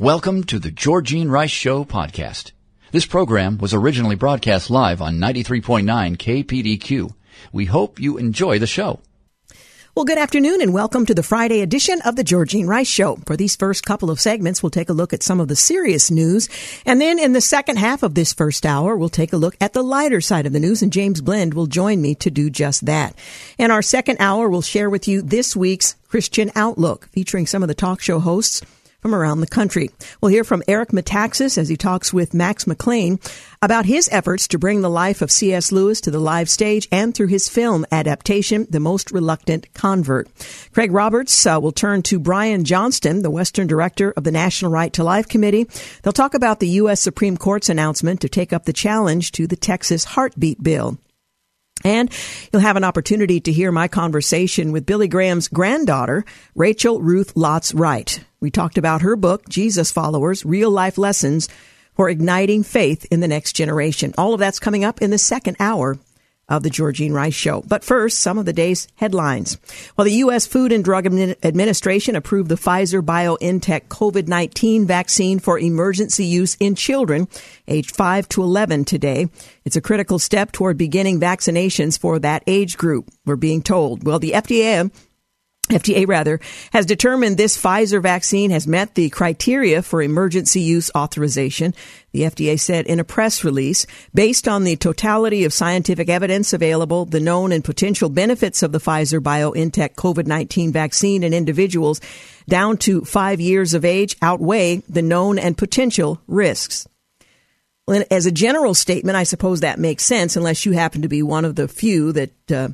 Welcome to the Georgene Rice Show podcast. This program was originally broadcast live on 93.9 KPDQ. We hope you enjoy the show. Well, good afternoon and welcome to the Friday edition of the Georgene Rice Show. For these first couple of segments, we'll take a look at some of the serious news. And then in the second half of this first hour, we'll take a look at the lighter side of the news and James Blend will join me to do just that. In our second hour, we'll share with you this week's Christian Outlook featuring some of the talk show hosts from around the country. We'll hear from Eric Metaxas as he talks with Max McLean about his efforts to bring the life of C.S. Lewis to the live stage and through his film adaptation, The Most Reluctant Convert. Craig Roberts uh, will turn to Brian Johnston, the Western Director of the National Right to Life Committee. They'll talk about the U.S. Supreme Court's announcement to take up the challenge to the Texas Heartbeat Bill. And you'll have an opportunity to hear my conversation with Billy Graham's granddaughter, Rachel Ruth Lotz Wright. We talked about her book, Jesus Followers, Real Life Lessons for Igniting Faith in the Next Generation. All of that's coming up in the second hour of the Georgene Rice Show. But first, some of the day's headlines. Well, the U.S. Food and Drug Administration approved the Pfizer BioNTech COVID-19 vaccine for emergency use in children aged 5 to 11 today. It's a critical step toward beginning vaccinations for that age group, we're being told. Well, the FDA FDA rather has determined this Pfizer vaccine has met the criteria for emergency use authorization. The FDA said in a press release, based on the totality of scientific evidence available, the known and potential benefits of the Pfizer BioNTech COVID-19 vaccine in individuals down to five years of age outweigh the known and potential risks. As a general statement, I suppose that makes sense unless you happen to be one of the few that uh,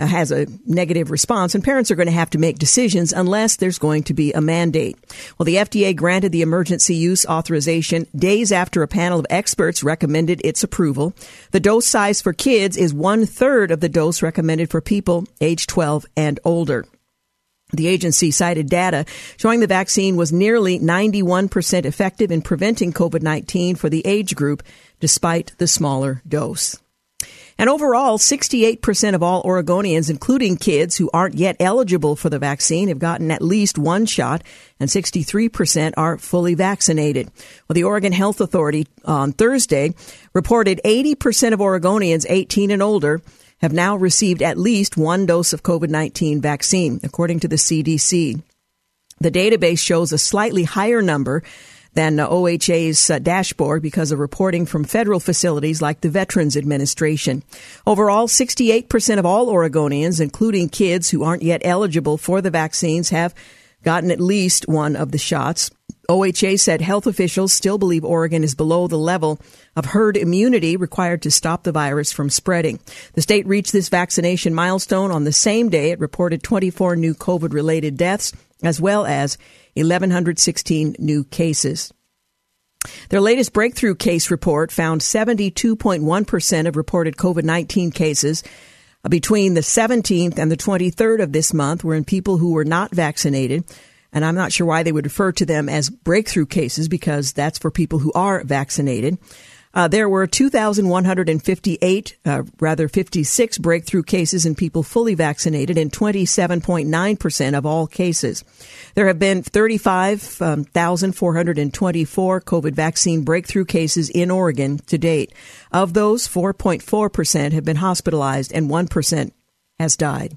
Uh, has a negative response, and parents are going to have to make decisions unless there's going to be a mandate. Well, the FDA granted the emergency use authorization days after a panel of experts recommended its approval. The dose size for kids is one third of the dose recommended for people age 12 and older. The agency cited data showing the vaccine was nearly 91% effective in preventing COVID-19 for the age group despite the smaller dose. And overall, 68% of all Oregonians, including kids who aren't yet eligible for the vaccine, have gotten at least one shot, and 63% are fully vaccinated. Well, the Oregon Health Authority on Thursday reported 80% of Oregonians 18 and older have now received at least one dose of COVID-19 vaccine, according to the CDC. The database shows a slightly higher number than OHA's uh, dashboard because of reporting from federal facilities like the Veterans Administration. Overall, 68% of all Oregonians, including kids who aren't yet eligible for the vaccines, have gotten at least one of the shots. OHA said health officials still believe Oregon is below the level of herd immunity required to stop the virus from spreading. The state reached this vaccination milestone on the same day it reported 24 new COVID related deaths as well as 1,116 new cases. Their latest breakthrough case report found 72.1% of reported COVID 19 cases between the 17th and the 23rd of this month were in people who were not vaccinated. And I'm not sure why they would refer to them as breakthrough cases because that's for people who are vaccinated. Uh, there were 2,158, uh, rather 56 breakthrough cases in people fully vaccinated in 27.9% of all cases. There have been 35,424 um, COVID vaccine breakthrough cases in Oregon to date. Of those, 4.4% have been hospitalized and 1% has died.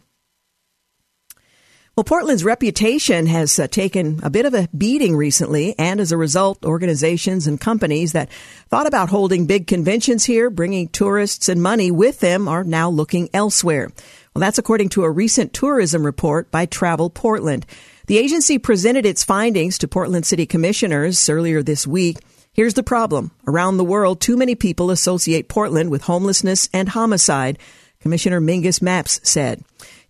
Well, Portland's reputation has uh, taken a bit of a beating recently, and as a result, organizations and companies that thought about holding big conventions here, bringing tourists and money with them, are now looking elsewhere. Well, that's according to a recent tourism report by Travel Portland. The agency presented its findings to Portland City Commissioners earlier this week. Here's the problem. Around the world, too many people associate Portland with homelessness and homicide, Commissioner Mingus Mapps said.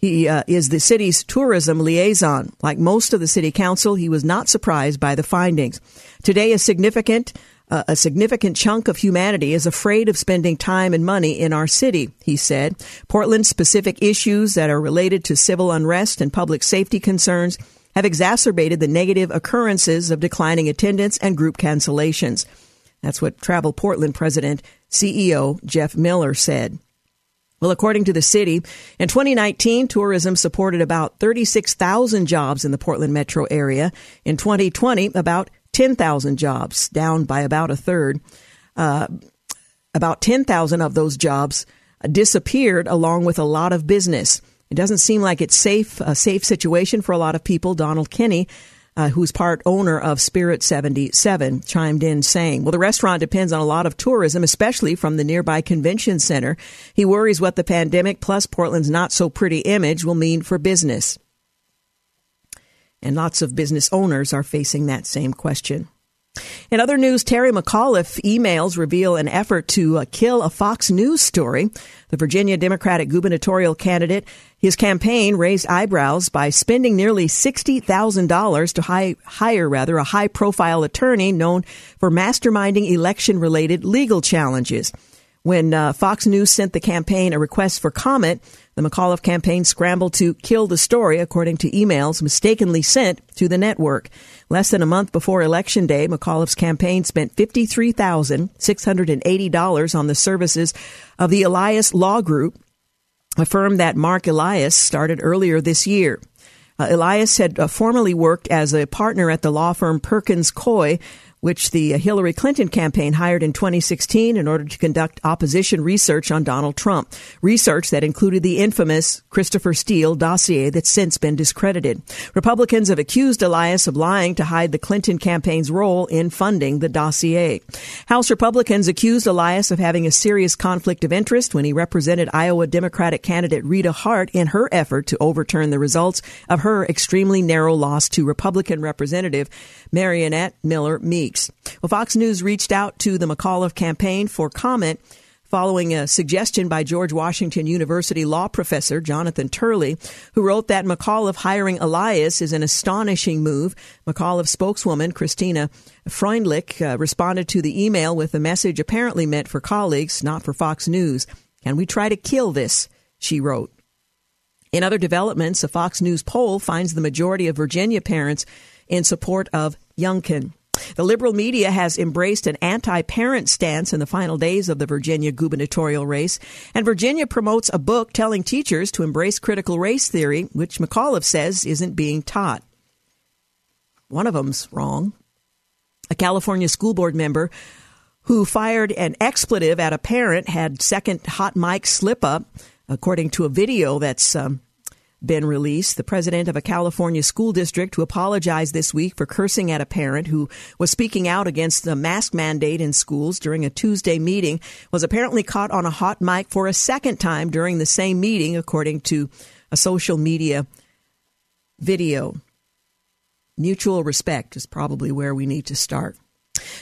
He uh, is the city's tourism liaison. Like most of the city council, he was not surprised by the findings. Today, a significant uh, a significant chunk of humanity is afraid of spending time and money in our city, he said. Portland's specific issues that are related to civil unrest and public safety concerns have exacerbated the negative occurrences of declining attendance and group cancellations. That's what Travel Portland President CEO Jeff Miller said. Well, according to the city, in 2019, tourism supported about 36,000 jobs in the Portland metro area. In 2020, about 10,000 jobs, down by about a third. Uh, about 10,000 of those jobs disappeared along with a lot of business. It doesn't seem like it's safe, a safe situation for a lot of people. Donald Kinney uh, who's part owner of Spirit 77, chimed in saying, Well, the restaurant depends on a lot of tourism, especially from the nearby convention center. He worries what the pandemic plus Portland's not so pretty image will mean for business. And lots of business owners are facing that same question. In other news, Terry McAuliffe emails reveal an effort to uh, kill a Fox News story. The Virginia Democratic gubernatorial candidate, his campaign raised eyebrows by spending nearly $60,000 to hi- hire rather a high profile attorney known for masterminding election related legal challenges. When uh, Fox News sent the campaign a request for comment, the McAuliffe campaign scrambled to kill the story, according to emails mistakenly sent to the network. Less than a month before Election Day, McAuliffe's campaign spent $53,680 on the services of the Elias Law Group, a firm that Mark Elias started earlier this year. Uh, Elias had uh, formerly worked as a partner at the law firm Perkins Coie, which the Hillary Clinton campaign hired in 2016 in order to conduct opposition research on Donald Trump. Research that included the infamous Christopher Steele dossier that's since been discredited. Republicans have accused Elias of lying to hide the Clinton campaign's role in funding the dossier. House Republicans accused Elias of having a serious conflict of interest when he represented Iowa Democratic candidate Rita Hart in her effort to overturn the results of her extremely narrow loss to Republican Representative Mariannette Miller Meeks. Well, Fox News reached out to the McAuliffe campaign for comment following a suggestion by George Washington University law professor Jonathan Turley, who wrote that McAuliffe hiring Elias is an astonishing move. McAuliffe spokeswoman Christina Freundlich uh, responded to the email with a message apparently meant for colleagues, not for Fox News. Can we try to kill this? She wrote. In other developments, a Fox News poll finds the majority of Virginia parents in support of Youngkin. The liberal media has embraced an anti parent stance in the final days of the Virginia gubernatorial race, and Virginia promotes a book telling teachers to embrace critical race theory, which McAuliffe says isn't being taught. One of them's wrong. A California school board member who fired an expletive at a parent had second hot mic slip up, according to a video that's um, been released. The president of a California school district who apologized this week for cursing at a parent who was speaking out against the mask mandate in schools during a Tuesday meeting was apparently caught on a hot mic for a second time during the same meeting, according to a social media video. Mutual respect is probably where we need to start.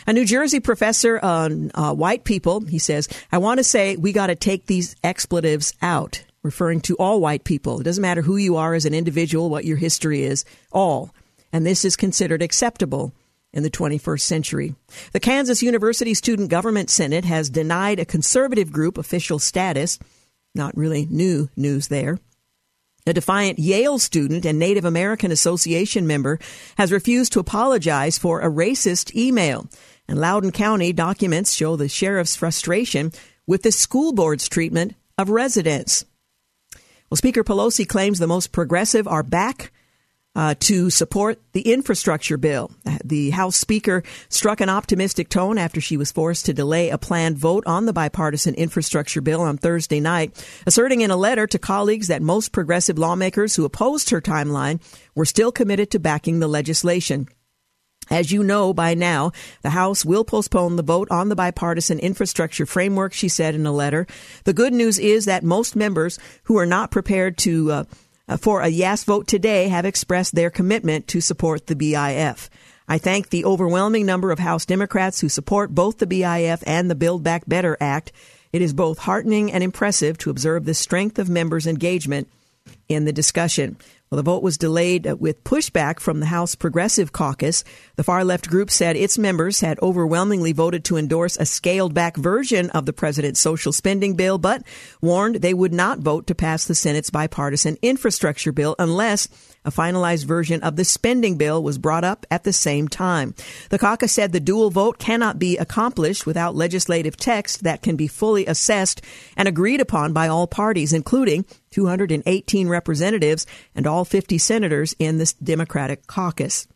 A New Jersey professor on uh, white people, he says, I want to say we got to take these expletives out referring to all white people. It doesn't matter who you are as an individual, what your history is, all. And this is considered acceptable in the 21st century. The Kansas University Student Government Senate has denied a conservative group official status. Not really new news there. A defiant Yale student and Native American Association member has refused to apologize for a racist email. And Loudoun County documents show the sheriff's frustration with the school board's treatment of residents. Well, Speaker Pelosi claims the most progressive are back uh, to support the infrastructure bill. The House Speaker struck an optimistic tone after she was forced to delay a planned vote on the bipartisan infrastructure bill on Thursday night, asserting in a letter to colleagues that most progressive lawmakers who opposed her timeline were still committed to backing the legislation. As you know by now, the House will postpone the vote on the bipartisan infrastructure framework, she said in a letter. The good news is that most members who are not prepared to uh, uh for a yes vote today have expressed their commitment to support the BIF. I thank the overwhelming number of House Democrats who support both the BIF and the Build Back Better Act. It is both heartening and impressive to observe the strength of members' engagement in the discussion. Well, the vote was delayed with pushback from the House Progressive Caucus. The far left group said its members had overwhelmingly voted to endorse a scaled back version of the president's social spending bill, but warned they would not vote to pass the Senate's bipartisan infrastructure bill unless a finalized version of the spending bill was brought up at the same time. The caucus said the dual vote cannot be accomplished without legislative text that can be fully assessed and agreed upon by all parties, including 218 representatives and all 50 senators in the Democratic caucus.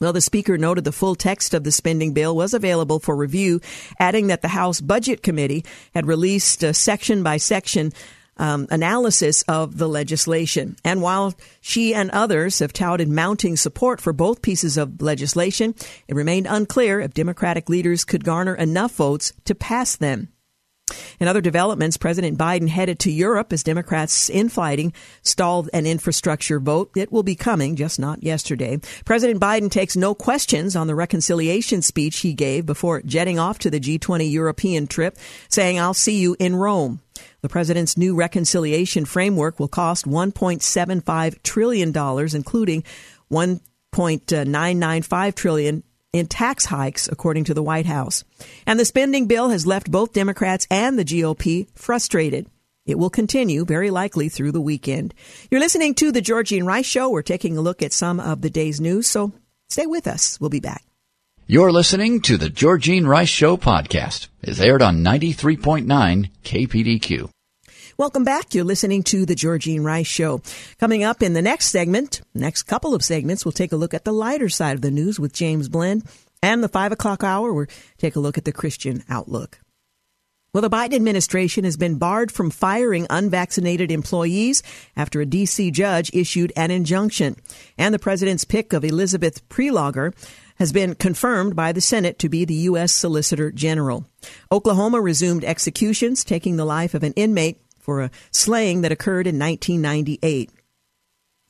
Well, the Speaker noted the full text of the spending bill was available for review, adding that the House Budget Committee had released a section by section um, analysis of the legislation. And while she and others have touted mounting support for both pieces of legislation, it remained unclear if Democratic leaders could garner enough votes to pass them. In other developments, President Biden headed to Europe as Democrats infighting stalled an infrastructure vote. It will be coming, just not yesterday. President Biden takes no questions on the reconciliation speech he gave before jetting off to the G20 European trip, saying, I'll see you in Rome. The president's new reconciliation framework will cost $1.75 trillion, including $1.995 trillion in tax hikes, according to the White House. And the spending bill has left both Democrats and the GOP frustrated. It will continue very likely through the weekend. You're listening to the Georgene Rice Show. We're taking a look at some of the day's news, so stay with us. We'll be back. You're listening to the Georgene Rice Show podcast. It's aired on 93.9 KPDQ. Welcome back. You're listening to the Georgene Rice Show. Coming up in the next segment, next couple of segments, we'll take a look at the lighter side of the news with James Blend. And the five o'clock hour, we'll take a look at the Christian outlook. Well, the Biden administration has been barred from firing unvaccinated employees after a D.C. judge issued an injunction. And the president's pick of Elizabeth Prelogar has been confirmed by the Senate to be the U.S. Solicitor General. Oklahoma resumed executions, taking the life of an inmate for a slaying that occurred in 1998.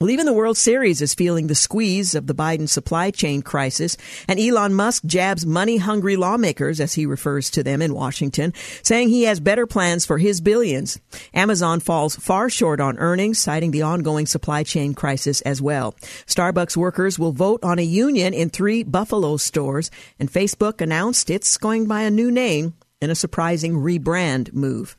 Well, even the World Series is feeling the squeeze of the Biden supply chain crisis, and Elon Musk jabs money hungry lawmakers, as he refers to them in Washington, saying he has better plans for his billions. Amazon falls far short on earnings, citing the ongoing supply chain crisis as well. Starbucks workers will vote on a union in three Buffalo stores, and Facebook announced it's going by a new name in a surprising rebrand move.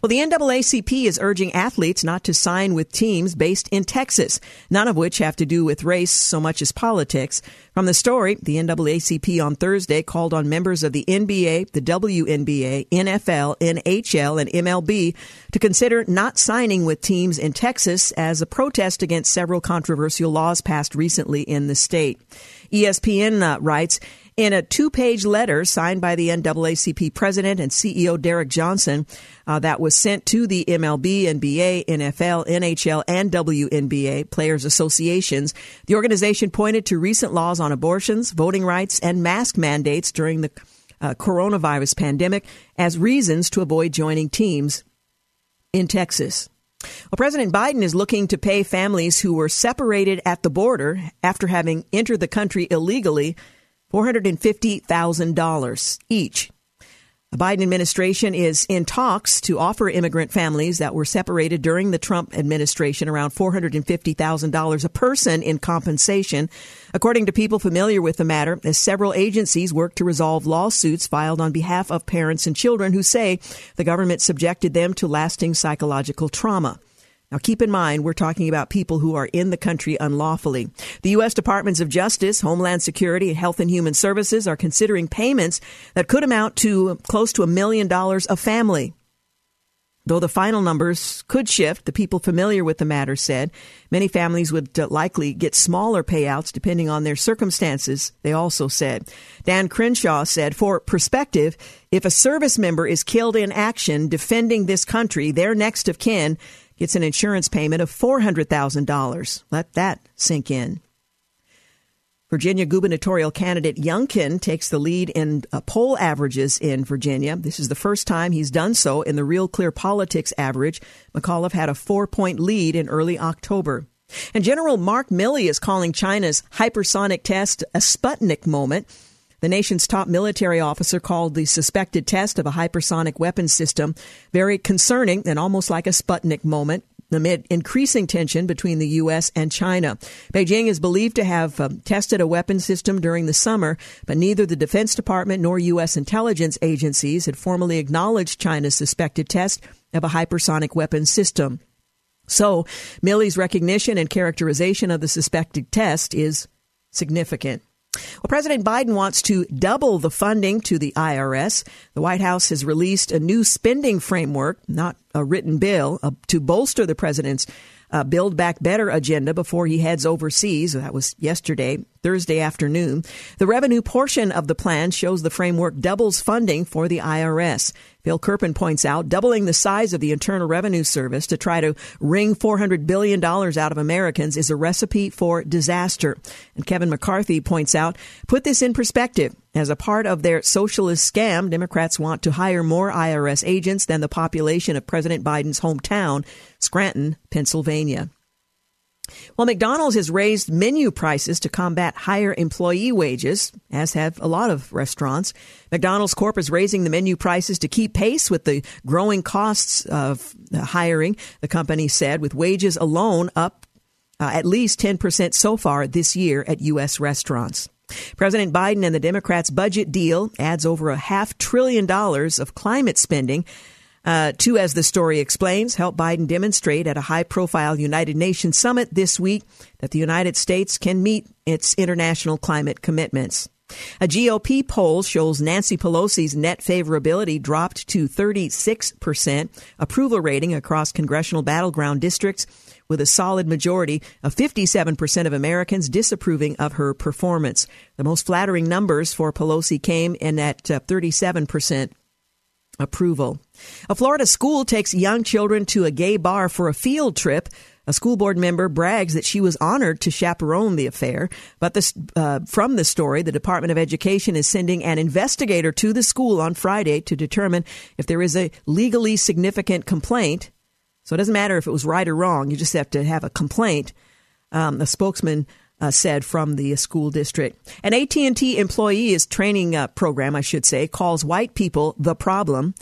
Well, the NAACP is urging athletes not to sign with teams based in Texas, none of which have to do with race so much as politics. From the story, the NAACP on Thursday called on members of the NBA, the WNBA, NFL, NHL, and MLB to consider not signing with teams in Texas as a protest against several controversial laws passed recently in the state. ESPN uh, writes, in a two page letter signed by the NAACP president and CEO Derrick Johnson uh, that was sent to the MLB, NBA, NFL, NHL, and WNBA players associations, the organization pointed to recent laws on abortions, voting rights, and mask mandates during the uh, coronavirus pandemic as reasons to avoid joining teams in Texas. Well, President Biden is looking to pay families who were separated at the border after having entered the country illegally $450,000 each. The Biden administration is in talks to offer immigrant families that were separated during the Trump administration around $450,000 a person in compensation, according to people familiar with the matter, as several agencies work to resolve lawsuits filed on behalf of parents and children who say the government subjected them to lasting psychological trauma. Now, keep in mind, we're talking about people who are in the country unlawfully. The U.S. Departments of Justice, Homeland Security, and Health and Human Services are considering payments that could amount to close to a million dollars a family. Though the final numbers could shift, the people familiar with the matter said many families would uh, likely get smaller payouts depending on their circumstances, they also said. Dan Crenshaw said, for perspective, if a service member is killed in action defending this country, their next of kin gets an insurance payment of $400,000. Let that sink in. Virginia gubernatorial candidate Youngkin takes the lead in uh, poll averages in Virginia. This is the first time he's done so in the Real Clear Politics average. McAuliffe had a four point lead in early October. And General Mark Milley is calling China's hypersonic test a Sputnik moment. The nation's top military officer called the suspected test of a hypersonic weapon system very concerning and almost like a Sputnik moment. Amid increasing tension between the U.S. and China. Beijing is believed to have um, tested a weapon system during the summer, but neither the Defense Department nor U.S. intelligence agencies had formally acknowledged China's suspected test of a hypersonic weapon system. So, Milley's recognition and characterization of the suspected test is significant. Well, President Biden wants to double the funding to the IRS. The White House has released a new spending framework, not a written bill, uh, to bolster the president's uh, Build Back Better agenda before he heads overseas. That was yesterday, Thursday afternoon. The revenue portion of the plan shows the framework doubles funding for the IRS. Phil Kerpen points out doubling the size of the Internal Revenue Service to try to wring $400 billion out of Americans is a recipe for disaster. And Kevin McCarthy points out, put this in perspective. As a part of their socialist scam, Democrats want to hire more IRS agents than the population of President Biden's hometown, Scranton, Pennsylvania. Well, McDonald's has raised menu prices to combat higher employee wages, as have a lot of restaurants. McDonald's Corp is raising the menu prices to keep pace with the growing costs of hiring, the company said, with wages alone up uh, at least 10% so far this year at U.S. restaurants. President Biden and the Democrats' budget deal adds over a half trillion dollars of climate spending uh, to, as the story explains, help Biden demonstrate at a high profile United Nations summit this week that the United States can meet its international climate commitments. A GOP poll shows Nancy Pelosi's net favorability dropped to 36% approval rating across congressional battleground districts with a solid majority of 57% of Americans disapproving of her performance. The most flattering numbers for Pelosi came in at uh, 37% approval. A Florida school takes young children to a gay bar for a field trip. A school board member brags that she was honored to chaperone the affair. But this, uh, from the story, the Department of Education is sending an investigator to the school on Friday to determine if there is a legally significant complaint. So it doesn't matter if it was right or wrong. You just have to have a complaint. Um, a spokesman uh, said from the school district. An AT&T employee is training program, I should say, calls white people the problem.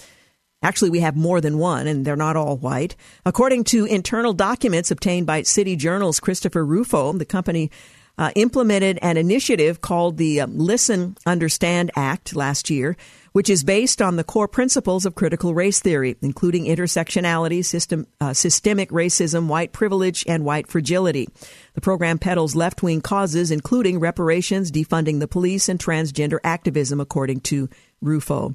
Actually, we have more than one, and they're not all white. According to internal documents obtained by City Journal's Christopher Rufo, the company uh, implemented an initiative called the uh, Listen, Understand Act last year, which is based on the core principles of critical race theory, including intersectionality, system, uh, systemic racism, white privilege, and white fragility. The program peddles left wing causes, including reparations, defunding the police, and transgender activism, according to Rufo.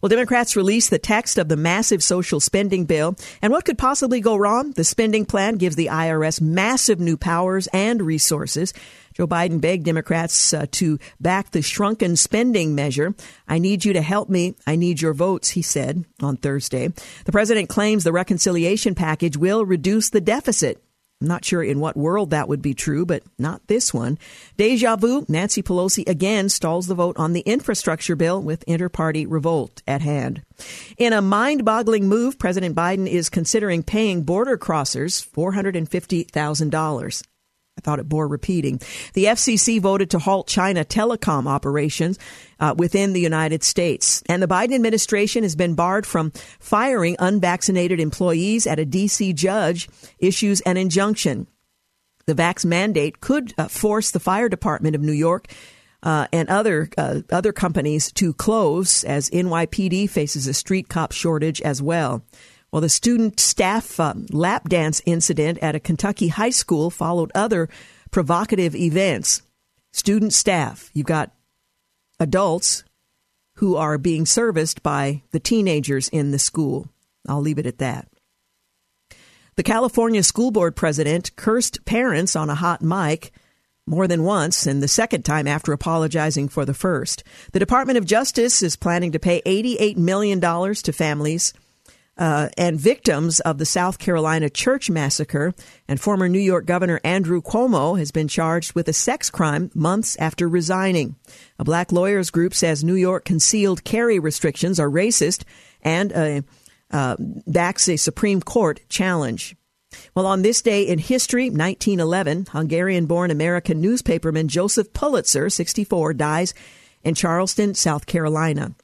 Well, Democrats released the text of the massive social spending bill. And what could possibly go wrong? The spending plan gives the IRS massive new powers and resources. Joe Biden begged Democrats uh, to back the shrunken spending measure. I need you to help me. I need your votes, he said on Thursday. The president claims the reconciliation package will reduce the deficit. I'm not sure in what world that would be true, but not this one. Deja vu, Nancy Pelosi again stalls the vote on the infrastructure bill with inter-party revolt at hand. In a mind-boggling move, President Biden is considering paying border crossers $450,000. I thought it bore repeating. The FCC voted to halt China telecom operations uh, within the United States. And the Biden administration has been barred from firing unvaccinated employees at a D.C. judge issues an injunction. The vax mandate could uh, force the fire department of New York uh, and other uh, other companies to close as NYPD faces a street cop shortage as well. Well, the student staff uh, lap dance incident at a Kentucky high school followed other provocative events. Student staff, you've got adults who are being serviced by the teenagers in the school. I'll leave it at that. The California School Board president cursed parents on a hot mic more than once, and the second time after apologizing for the first. The Department of Justice is planning to pay $88 million to families uh, and victims of the South Carolina church massacre. And former New York Governor Andrew Cuomo has been charged with a sex crime months after resigning. A black lawyers group says New York concealed carry restrictions are racist and uh, uh, backs a Supreme Court challenge. Well, on this day in history, 1911, Hungarian born American newspaperman Joseph Pulitzer, 64, dies in Charleston, South Carolina.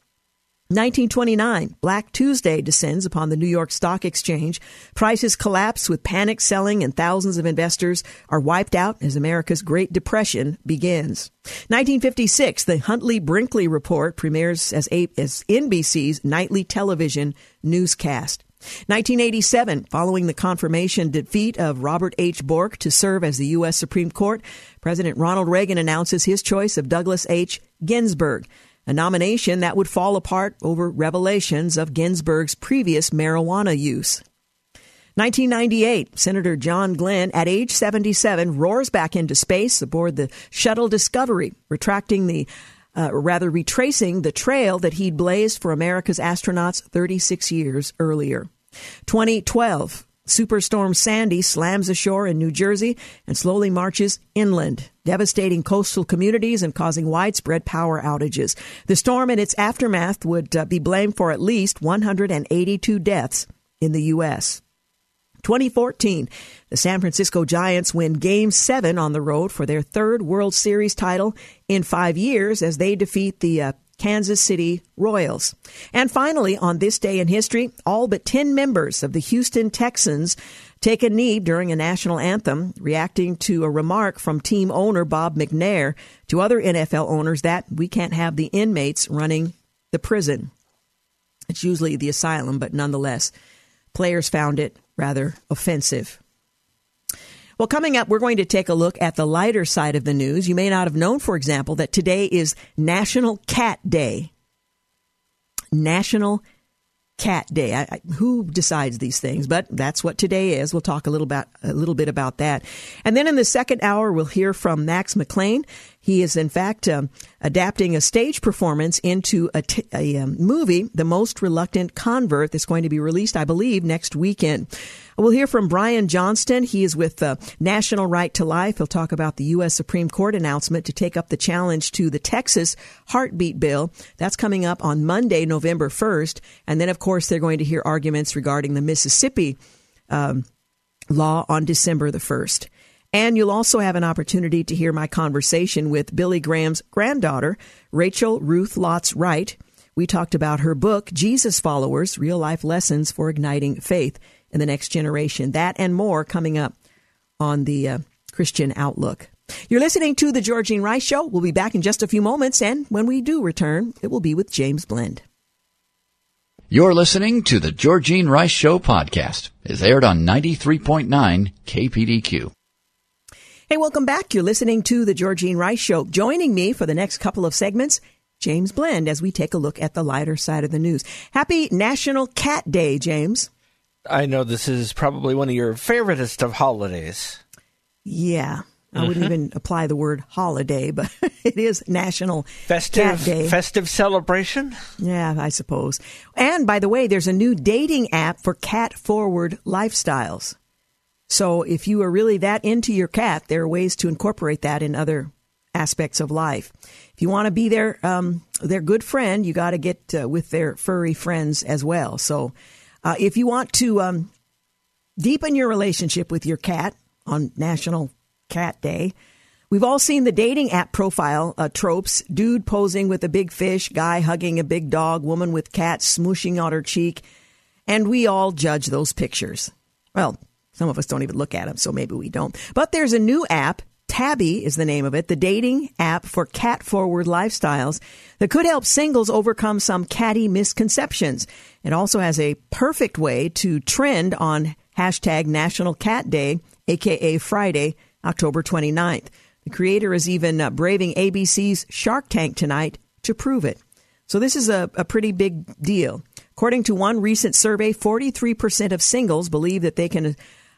1929, Black Tuesday descends upon the New York Stock Exchange. Prices collapse with panic selling and thousands of investors are wiped out as America's Great Depression begins. 1956, the Huntley Brinkley Report premieres as, a, as NBC's nightly television newscast. 1987, following the confirmation defeat of Robert H. Bork to serve as the U.S. Supreme Court, President Ronald Reagan announces his choice of Douglas H. Ginsburg a nomination that would fall apart over revelations of Ginsburg's previous marijuana use. 1998, Senator John Glenn, at age 77, roars back into space aboard the shuttle Discovery, retracting the, uh, rather retracing the trail that he'd blazed for America's astronauts 36 years earlier. 2012, Superstorm Sandy slams ashore in New Jersey and slowly marches inland, devastating coastal communities and causing widespread power outages. The storm and its aftermath would uh, be blamed for at least 182 deaths in the U.S. 2014, the San Francisco Giants win Game 7 on the road for their third World Series title in five years as they defeat the uh, Kansas City Royals. And finally, on this day in history, all but 10 members of the Houston Texans take a knee during a national anthem, reacting to a remark from team owner Bob McNair to other NFL owners that we can't have the inmates running the prison. It's usually the asylum, but nonetheless, players found it rather offensive. Well, coming up, we're going to take a look at the lighter side of the news. You may not have known, for example, that today is National Cat Day. National Cat Day. I, I, who decides these things? But that's what today is. We'll talk a little about a little bit about that, and then in the second hour, we'll hear from Max McLean. He is, in fact, um, adapting a stage performance into a, t- a um, movie, The Most Reluctant Convert, that's going to be released, I believe, next weekend. We'll hear from Brian Johnston. He is with the National Right to Life. He'll talk about the U.S. Supreme Court announcement to take up the challenge to the Texas heartbeat bill. That's coming up on Monday, November 1st. And then, of course, they're going to hear arguments regarding the Mississippi um, law on December the 1st. And you'll also have an opportunity to hear my conversation with Billy Graham's granddaughter, Rachel Ruth Lotz Wright. We talked about her book, Jesus Followers Real Life Lessons for Igniting Faith in the next generation. That and more coming up on the uh, Christian Outlook. You're listening to The Georgene Rice Show. We'll be back in just a few moments, and when we do return, it will be with James Blend. You're listening to The Georgene Rice Show podcast. It's aired on 93.9 KPDQ. Hey, welcome back. You're listening to The Georgene Rice Show. Joining me for the next couple of segments, James Blend, as we take a look at the lighter side of the news. Happy National Cat Day, James. I know this is probably one of your favoriteest of holidays. Yeah. I wouldn't mm-hmm. even apply the word holiday, but it is National festive, Cat Day. Festive celebration? Yeah, I suppose. And by the way, there's a new dating app for cat forward lifestyles. So if you are really that into your cat, there are ways to incorporate that in other aspects of life. If you want to be their um, their good friend, you got to get uh, with their furry friends as well. So uh, if you want to um, deepen your relationship with your cat on National Cat Day, we've all seen the dating app profile uh, tropes dude posing with a big fish, guy hugging a big dog, woman with cat smooshing on her cheek. And we all judge those pictures. Well, some of us don't even look at them, so maybe we don't. But there's a new app Tabby is the name of it, the dating app for cat forward lifestyles that could help singles overcome some catty misconceptions. It also has a perfect way to trend on hashtag National Cat Day, aka Friday, October 29th. The creator is even uh, braving ABC's Shark Tank tonight to prove it. So this is a, a pretty big deal. According to one recent survey, 43% of singles believe that they can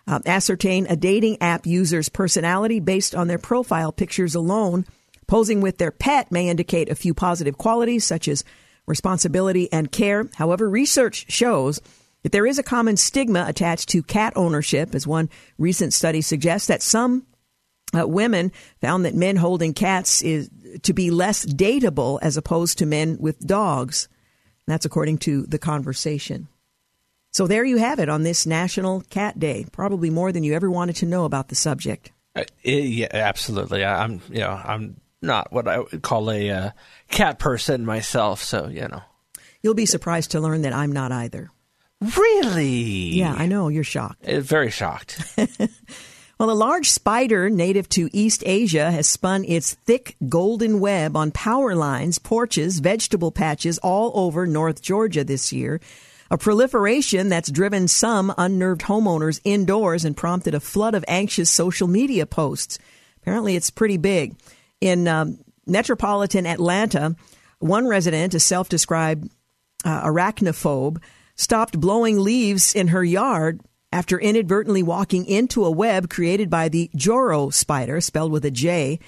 uh, ascertain a dating app user's personality based on their profile pictures alone. Posing with their pet may indicate a few positive qualities such as responsibility and care. However, research shows that there is a common stigma attached to cat ownership, as one recent study suggests that some uh, women found that men holding cats is to be less dateable as opposed to men with dogs. that's according to the conversation. So there you have it on this National Cat Day. Probably more than you ever wanted to know about the subject. Uh, yeah, absolutely. I, am you know, I'm not what I would call a uh, cat person myself, so you know. You'll be surprised to learn that I'm not either. Really? Yeah, I know. You're shocked. Uh, Very shocked. Well, a large spider native to East Asia has spun its thick golden web on power lines, porches, vegetable patches all over North Georgia this year. A proliferation that's driven some unnerved homeowners indoors and prompted a flood of anxious social media posts. Apparently, it's pretty big. In um, metropolitan Atlanta, one resident, a self described uh, arachnophobe, stopped blowing leaves in her yard after inadvertently walking into a web created by the Joro spider, spelled with a J.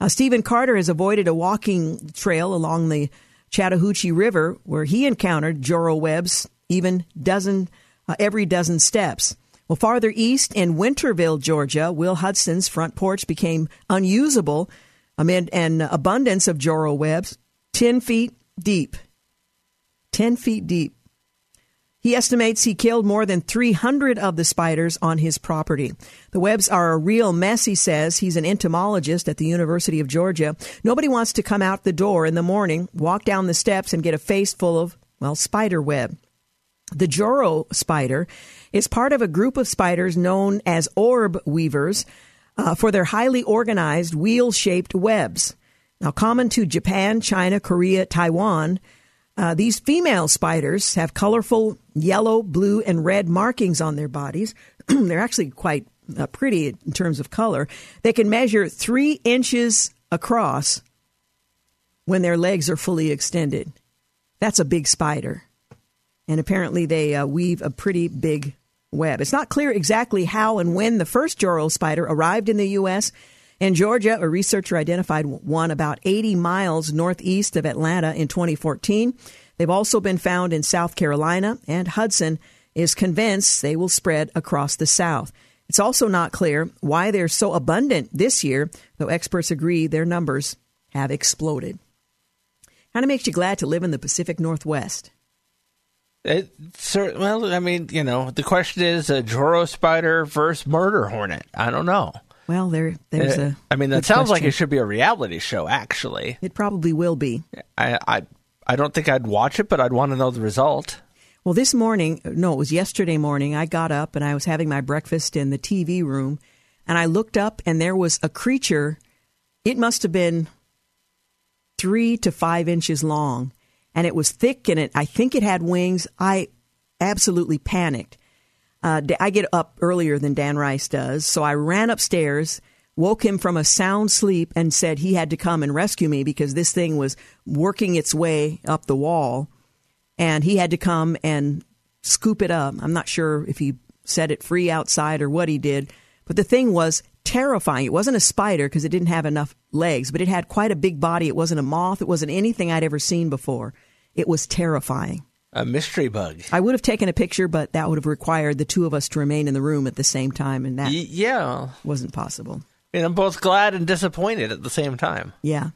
Uh, Stephen Carter has avoided a walking trail along the Chattahoochee River where he encountered Joro webs even dozen uh, every dozen steps. Well, farther east in Winterville, Georgia, Will Hudson's front porch became unusable amid an abundance of Joro webs, 10 feet deep. 10 feet deep. He estimates he killed more than 300 of the spiders on his property. The webs are a real mess, he says. He's an entomologist at the University of Georgia. Nobody wants to come out the door in the morning, walk down the steps, and get a face full of, well, spider web. The Joro spider is part of a group of spiders known as orb weavers uh, for their highly organized wheel shaped webs. Now, common to Japan, China, Korea, Taiwan, uh, these female spiders have colorful yellow, blue, and red markings on their bodies. They're actually quite uh, pretty in terms of color. They can measure three inches across when their legs are fully extended. That's a big spider. And apparently, they uh, weave a pretty big web. It's not clear exactly how and when the first Joro spider arrived in the U.S. In Georgia, a researcher identified one about 80 miles northeast of Atlanta in 2014. They've also been found in South Carolina, and Hudson is convinced they will spread across the South. It's also not clear why they're so abundant this year, though experts agree their numbers have exploded. Kind of makes you glad to live in the Pacific Northwest. It, sir, well, I mean, you know, the question is a Joro spider versus murder hornet. I don't know. Well, there, there's Uh, a. I mean, that sounds like it should be a reality show. Actually, It probably will be. I, I, I don't think I'd watch it, but I'd want to know the result. Well, this morning, no, it was yesterday morning, I got up and I was having my breakfast in the TV room and I looked up and there was a creature. It must have been three to five inches long and it was thick and it, I think it had wings. I absolutely panicked. Uh, I get up earlier than Dan Rice does, so I ran upstairs, woke him from a sound sleep, and said he had to come and rescue me because this thing was working its way up the wall, and he had to come and scoop it up. I'm not sure if he set it free outside or what he did, but the thing was terrifying. It wasn't a spider because it didn't have enough legs, but it had quite a big body. It wasn't a moth. It wasn't anything I'd ever seen before. It was terrifying. A mystery bug. I would have taken a picture, but that would have required the two of us to remain in the room at the same time, and that Y- yeah, wasn't possible. and I'm both glad and disappointed at the same time. Yeah.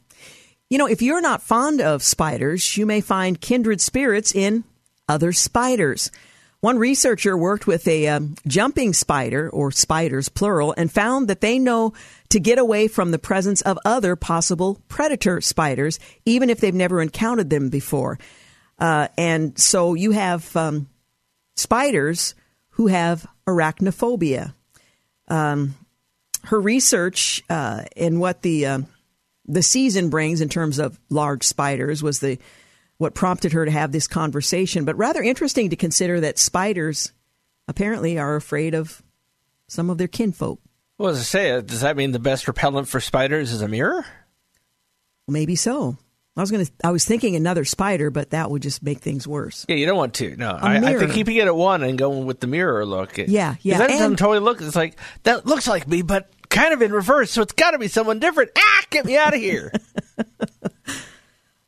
You know, if you're not fond of spiders, you may find kindred spirits in other spiders. One researcher worked with a um, jumping spider, or spiders plural, and found that they know to get away from the presence of other possible predator spiders, even if they've never encountered them before. Uh, and so you have um, spiders who have arachnophobia. Um, her research uh, in what the uh, the season brings in terms of large spiders was the what prompted her to have this conversation. But rather interesting to consider that spiders apparently are afraid of some of their kinfolk. What does it say? Does that mean the best repellent for spiders is a mirror? Maybe so. I was gonna. I was thinking another spider, but that would just make things worse. Yeah, you don't want to. No, I, I think keeping it at one and going with the mirror look. It, Yeah, yeah, That doesn't totally look. It's like that looks like me, but kind of in reverse. So it's got to be someone different. Ah, get me out of here.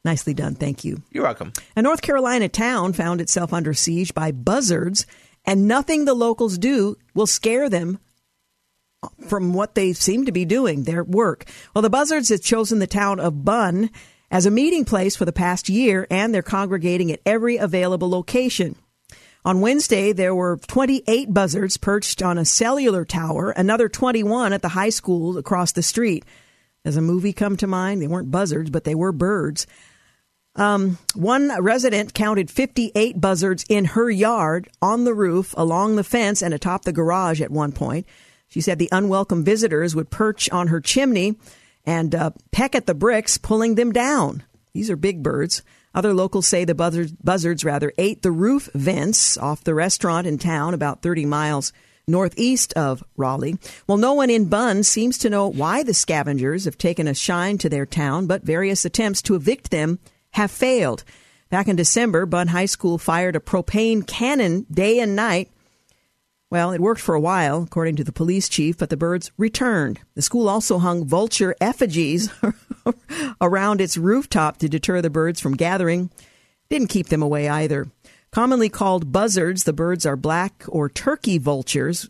Nicely done. Thank you. You're welcome. A North Carolina town found itself under siege by buzzards, and nothing the locals do will scare them from what they seem to be doing, their work. Well, the buzzards have chosen the town of Bunn as a meeting place for the past year, and they're congregating at every available location. On Wednesday, there were 28 buzzards perched on a cellular tower, another 21 at the high school across the street. Does a movie come to mind? They weren't buzzards, but they were birds. Um, one resident counted 58 buzzards in her yard, on the roof, along the fence, and atop the garage at one point. She said the unwelcome visitors would perch on her chimney and uh, peck at the bricks, pulling them down. These are big birds. Other locals say the buzzards, buzzards rather ate the roof vents off the restaurant in town about 30 miles northeast of Raleigh. Well, no one in Bunn seems to know why the scavengers have taken a shine to their town, but various attempts to evict them have failed. Back in December, Bunn High School fired a propane cannon day and night. Well, it worked for a while, according to the police chief, but the birds returned. The school also hung vulture effigies around its rooftop to deter the birds from gathering. Didn't keep them away either. Commonly called buzzards, the birds are black or turkey vultures.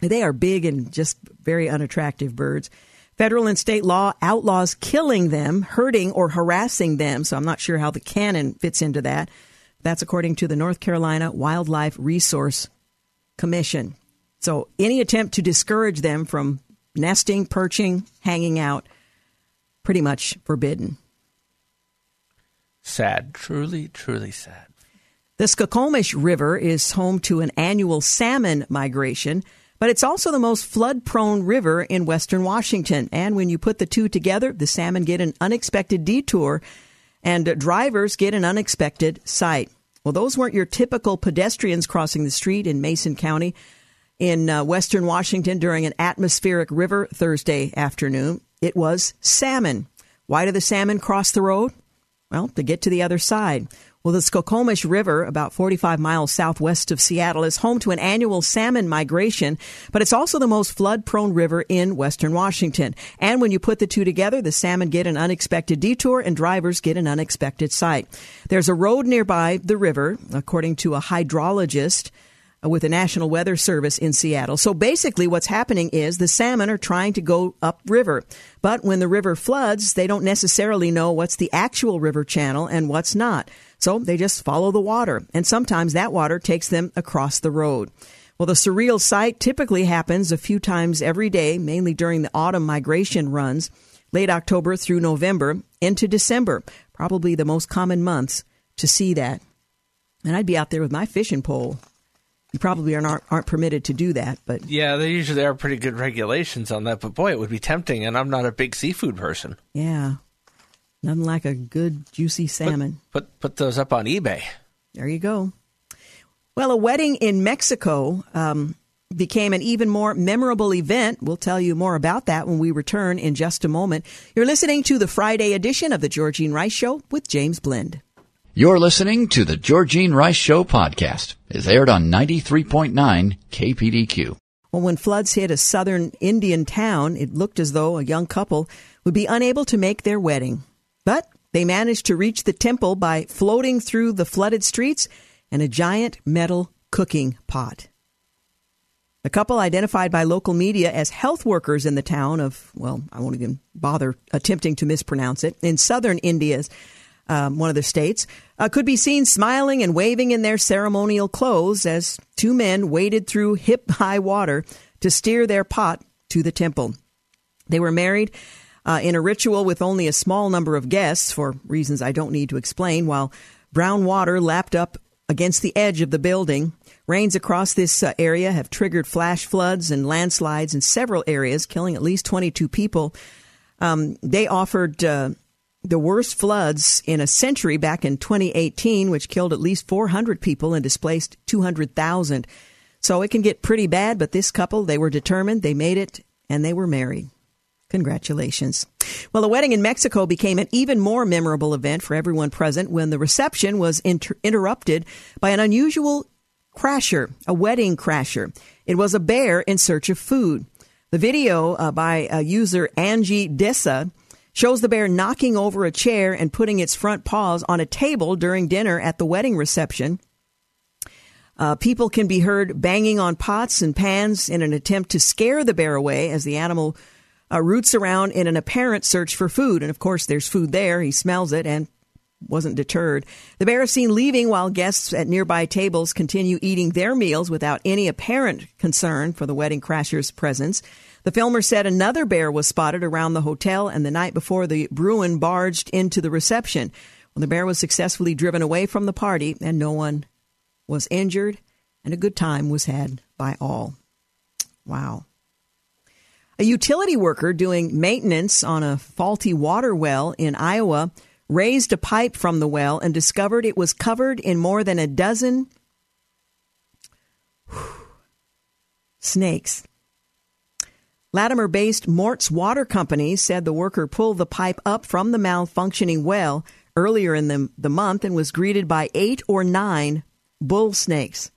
They are big and just very unattractive birds. Federal and state law outlaws killing them, hurting, or harassing them. So I'm not sure how the cannon fits into that. That's according to the North Carolina Wildlife Resource Commission. So any attempt to discourage them from nesting, perching, hanging out, pretty much forbidden. Sad. Truly, truly sad. The Skokomish River is home to an annual salmon migration, but it's also the most flood prone river in western Washington. And when you put the two together, the salmon get an unexpected detour and drivers get an unexpected sight. Well, those weren't your typical pedestrians crossing the street in Mason County in uh, western Washington during an atmospheric river Thursday afternoon. It was salmon. Why do the salmon cross the road? Well, to get to the other side. Well, the Skokomish River, about 45 miles southwest of Seattle, is home to an annual salmon migration, but it's also the most flood prone river in western Washington. And when you put the two together, the salmon get an unexpected detour and drivers get an unexpected sight. There's a road nearby the river, according to a hydrologist Uh, with the National Weather Service in Seattle. So basically, what's happening is the salmon are trying to go upriver. But when the river floods, they don't necessarily know what's the actual river channel and what's not. So they just follow the water. And sometimes that water takes them across the road. Well, the surreal sight typically happens a few times every day, mainly during the autumn migration runs, late October through November into December, probably the most common months to see that. And I'd be out there with my fishing pole you probably aren't aren't permitted to do that, but yeah, there usually are pretty good regulations on that. But boy, it would be tempting, and I'm not a big seafood person. Yeah, nothing like a good juicy salmon. Put put, put those up on eBay. There you go. Well, a wedding in Mexico um, became an even more memorable event. We'll tell you more about that when we return in just a moment. You're listening to the Friday edition of the Georgene Rice Show with James Blend. You're listening to the Georgene Rice Show podcast. It's aired on 93.9 KPDQ. Well, when floods hit a southern Indian town, it looked as though a young couple would be unable to make their wedding. But they managed to reach the temple by floating through the flooded streets and a giant metal cooking pot. The couple, identified by local media as health workers in the town of, well, I won't even bother attempting to mispronounce it, in southern India's um, one of the states, uh, could be seen smiling and waving in their ceremonial clothes as two men waded through hip high water to steer their pot to the temple. They were married uh, in a ritual with only a small number of guests, for reasons I don't need to explain, while brown water lapped up against the edge of the building. Rains across this uh, area have triggered flash floods and landslides in several areas, killing at least 22 people. Um, they offered uh, the worst floods in a century back in 2018, which killed at least 400 people and displaced 200,000. So it can get pretty bad, but this couple, they were determined, they made it, and they were married. Congratulations. Well, the wedding in Mexico became an even more memorable event for everyone present when the reception was inter- interrupted by an unusual crasher, a wedding crasher. It was a bear in search of food. The video uh, by uh, user Angie Dessa shows the bear knocking over a chair and putting its front paws on a table during dinner at the wedding reception. Uh, people can be heard banging on pots and pans in an attempt to scare the bear away as the animal uh, roots around in an apparent search for food. And of course, there's food there. He smells it and wasn't deterred. The bear is seen leaving while guests at nearby tables continue eating their meals without any apparent concern for the wedding crasher's presence. The filmer said another bear was spotted around the hotel and the night before the Bruin barged into the reception. Well, the bear was successfully driven away from the party, and no one was injured, and a good time was had by all. Wow. A utility worker doing maintenance on a faulty water well in Iowa raised a pipe from the well and discovered it was covered in more than a dozen snakes. Latimer based Mort's Water Company said the worker pulled the pipe up from the malfunctioning well earlier in the, the month and was greeted by eight or nine bull snakes.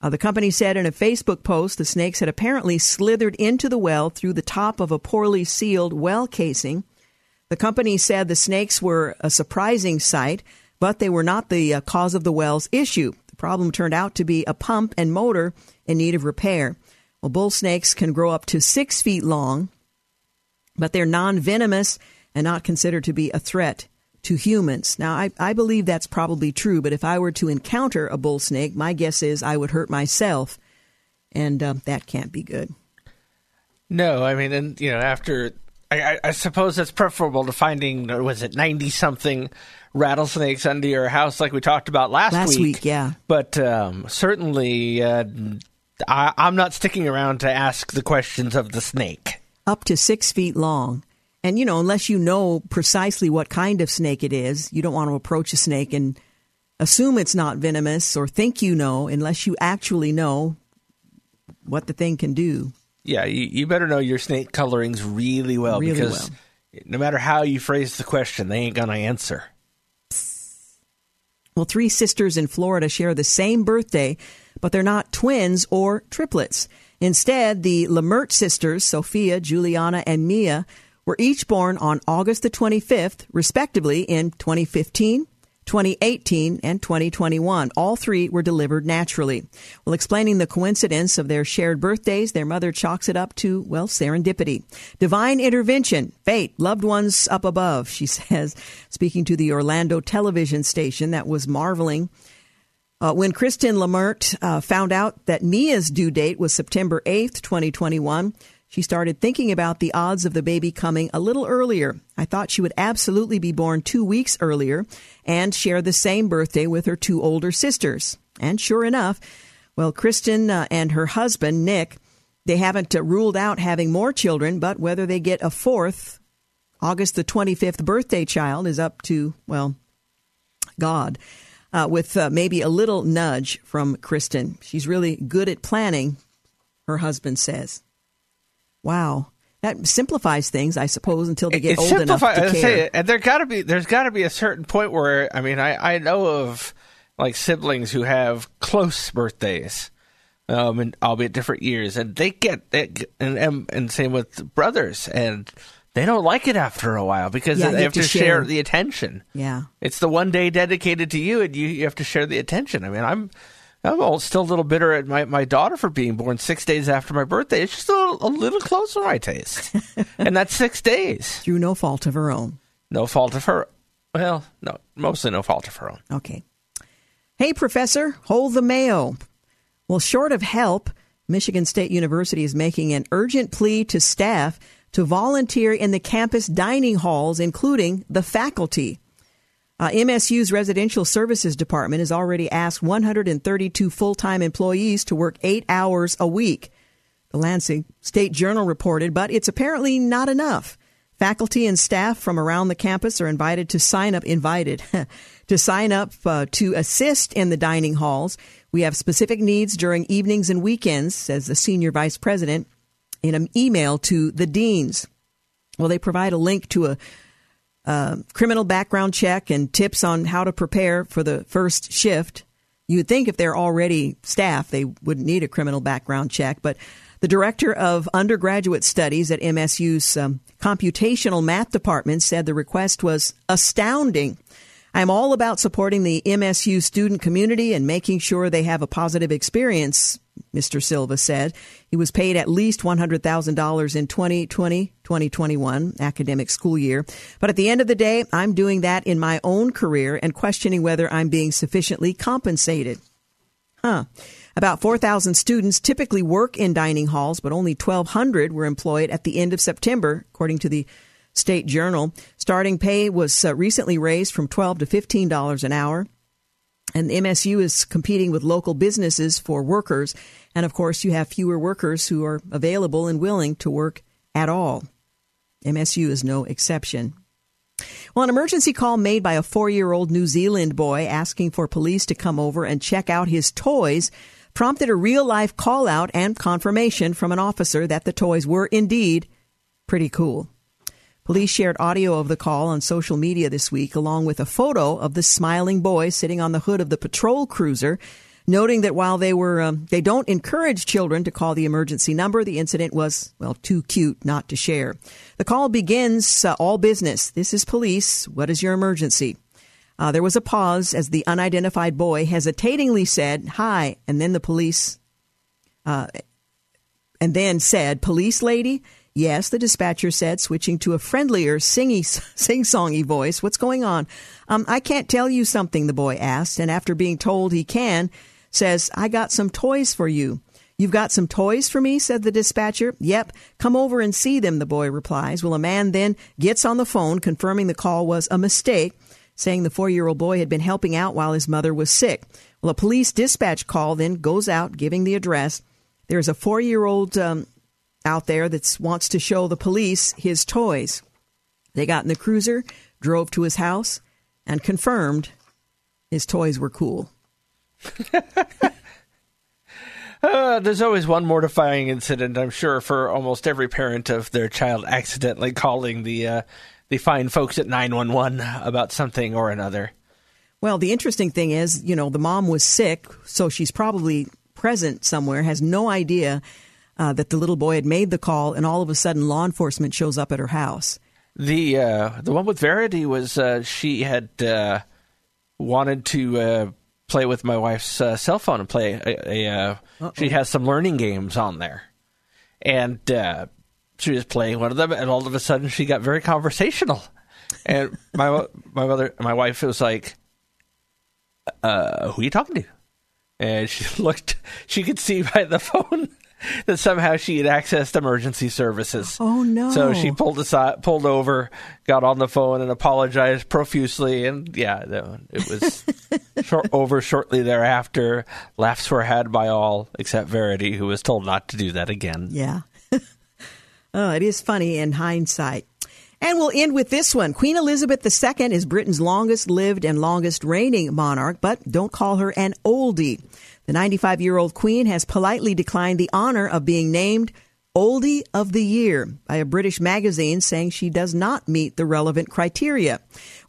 Uh, the company said in a Facebook post the snakes had apparently slithered into the well through the top of a poorly sealed well casing. The company said the snakes were a surprising sight, but they were not the uh, cause of the well's issue. The problem turned out to be a pump and motor in need of repair. Well, bull snakes can grow up to six feet long, but they're non venomous and not considered to be a threat to humans. Now, I, I believe that's probably true, but if I were to encounter a bull snake, my guess is I would hurt myself, and uh, that can't be good. No, I mean, and you know, after I, I, suppose that's preferable to finding was it ninety something rattlesnakes under your house, like we talked about last, last week. week. Yeah, but um, certainly, uh, I, I'm not sticking around to ask the questions of the snake. Up to six feet long. And, you know, unless you know precisely what kind of snake it is, you don't want to approach a snake and assume it's not venomous or think you know unless you actually know what the thing can do. Yeah, you, you better know your snake colorings really well really because well. no matter how you phrase the question, they ain't going to answer. Well, three sisters in Florida share the same birthday, but they're not twins or triplets. Instead, the Lamert sisters, Sophia, Juliana, and Mia, were each born on August the 25th, respectively, in 2015, 2018, and 2021. All three were delivered naturally. Well, explaining the coincidence of their shared birthdays, their mother chalks it up to, well, serendipity. Divine intervention, fate, loved ones up above, she says, speaking to the Orlando television station that was marveling uh, when Kristen Lamert uh, found out that Mia's due date was September 8th, 2021, she started thinking about the odds of the baby coming a little earlier. I thought she would absolutely be born two weeks earlier and share the same birthday with her two older sisters. And sure enough, well, Kristen uh, and her husband, Nick, they haven't uh, ruled out having more children, but whether they get a fourth, August the 25th birthday child is up to, well, God. Uh, with uh, maybe a little nudge from Kristen. She's really good at planning, her husband says. Wow. That simplifies things, I suppose, until they get it old enough to care. Say, and there got to be there's got to be a certain point where I mean I I know of like siblings who have close birthdays, um, and albeit different years, and they get it, and, and and same with brothers, and they don't like it after a while because Yeah, they have to to share. share. the attention. Yeah. It's the one day dedicated to you, and you, you have to share the attention. I mean, I'm I'm all- still a little bitter at my, my daughter for being born six days after my birthday. It's just a, a little close to my taste, and that's six days. Through no fault of her own. No fault of her. Well, no, mostly no fault of her own. Okay. Hey, Professor, hold the mayo. Well, short of help, Michigan State University is making an urgent plea to staff to volunteer in the campus dining halls, including the faculty. Uh, MSU's Residential Services Department has already asked 132 full time employees to work eight hours a week. The Lansing State Journal reported, but it's apparently not enough. Faculty and staff from around the campus are invited to sign up, invited to sign up uh, to assist in the dining halls. We have specific needs during evenings and weekends, says the senior vice president in an email to the deans. Well, they provide a link to a uh, criminal background check and tips on how to prepare for the first shift. You would think if they're already staff, they wouldn't need a criminal background check. But the director of undergraduate studies at MSU's um, computational math department said the request was astounding. I'm all about supporting the MSU student community and making sure they have a positive experience, Mr. Silva said. He was paid at least $100,000 in 2020 2021 academic school year. But at the end of the day, I'm doing that in my own career and questioning whether I'm being sufficiently compensated. Huh. About 4,000 students typically work in dining halls, but only 1,200 were employed at the end of September, according to the State Journal. Starting pay was uh, recently raised from 12 to $15 an hour. And MSU is competing with local businesses for workers. And of course, you have fewer workers who are available and willing to work at all. MSU is no exception. Well, an emergency call made by a four year old New Zealand boy asking for police to come over and check out his toys prompted a real life call out and confirmation from an officer that the toys were indeed pretty cool. Police shared audio of the call on social media this week, along with a photo of the smiling boy sitting on the hood of the patrol cruiser, noting that while they were um, they don't encourage children to call the emergency number, the incident was well too cute not to share. The call begins uh, all business. This is police. What is your emergency? Uh, there was a pause as the unidentified boy hesitatingly said, Hi, and then the police, uh, and then said, Police lady? Yes, the dispatcher said, switching to a friendlier, singy, sing-songy voice. What's going on? Um, I can't tell you something, the boy asked, and after being told he can, says, I got some toys for you. You've got some toys for me, said the dispatcher. Yep, come over and see them, the boy replies. Well, a man then gets on the phone, confirming the call was a mistake saying the four year old boy had been helping out while his mother was sick. Well, a police dispatch call then goes out giving the address. There's a four year old um, out there that wants to show the police his toys. They got in the cruiser, drove to his house, and confirmed his toys were cool. Uh, there's always one mortifying incident, I'm sure, for almost every parent of their child accidentally calling the uh, the fine folks at 911 about something or another. Well, the interesting thing is, you know, the mom was sick, so she's probably present somewhere, has no idea uh, that the little boy had made the call, and all of a sudden law enforcement shows up at her house. The uh, the one with Verity was uh, she had uh, wanted to uh, play with my wife's uh, cell phone and play a. a she has some learning games on there, and she was playing one of them, and all of a sudden she got very conversational. And my my mother, my wife was like, uh, "Who are you talking to?" And she looked. She could see by the phone that somehow she had accessed emergency services. Oh no! So she pulled aside, pulled over, got on the phone, and apologized profusely. And yeah, it was short, over shortly thereafter. Laughs were had by all except Verity, who was told not to do that again. Yeah. Oh, it is funny in hindsight. And we'll end with this one. Queen Elizabeth II is Britain's longest lived and longest reigning monarch, but don't call her an oldie. The 95 year old Queen has politely declined the honor of being named Oldie of the Year by a British magazine saying she does not meet the relevant criteria.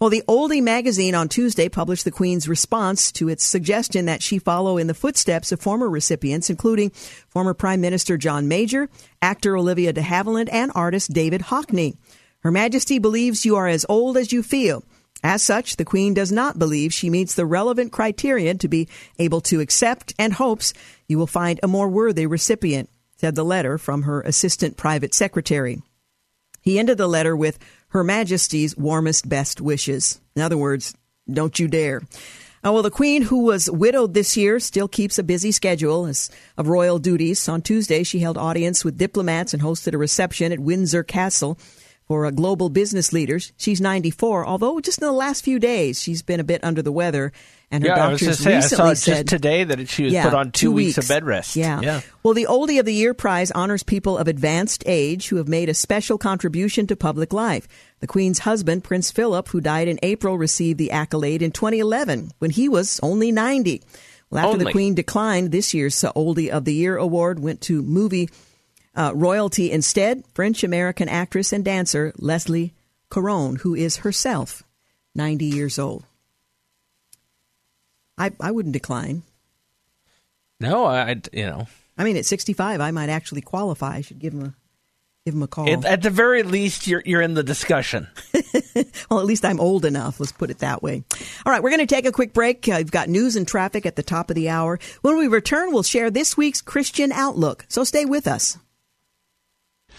Well, the Oldie magazine on Tuesday published the Queen's response to its suggestion that she follow in the footsteps of former recipients, including former Prime Minister John Major, actor Olivia de Havilland, and artist David Hockney. Her Majesty believes you are as old as you feel. As such, the Queen does not believe she meets the relevant criteria to be able to accept and hopes you will find a more worthy recipient said the letter from her assistant private secretary. He ended the letter with Her Majesty's warmest best wishes. In other words, don't you dare. Uh, well, the Queen, who was widowed this year, still keeps a busy schedule of royal duties. On Tuesday, she held audience with diplomats and hosted a reception at Windsor Castle for uh, global business leaders. She's 94, although just in the last few days she's been a bit under the weather. And her yeah, doctors say, recently I saw said just today that she was yeah, put on two, two weeks. weeks. of bed rest. Yeah. yeah. Well, the Oldie of the Year prize honors people of advanced age who have made a special contribution to public life. The Queen's husband, Prince Philip, who died in April, received the accolade in 2011 when he was only 90. Well, after Only. the Queen declined, this year's Oldie of the Year award went to movie uh, royalty instead. French American actress and dancer Leslie Caron, who is herself 90 years old. I, I wouldn't decline. No, I, you know, I mean, at 65, I might actually qualify. I should give him a give him a call. at, at the very least, you're you're in the discussion. well, at least I'm old enough. Let's put it that way. All right, we're going to take a quick break. Uh, we've got news and traffic at the top of the hour. When we return, we'll share this week's Christian Outlook. So stay with us.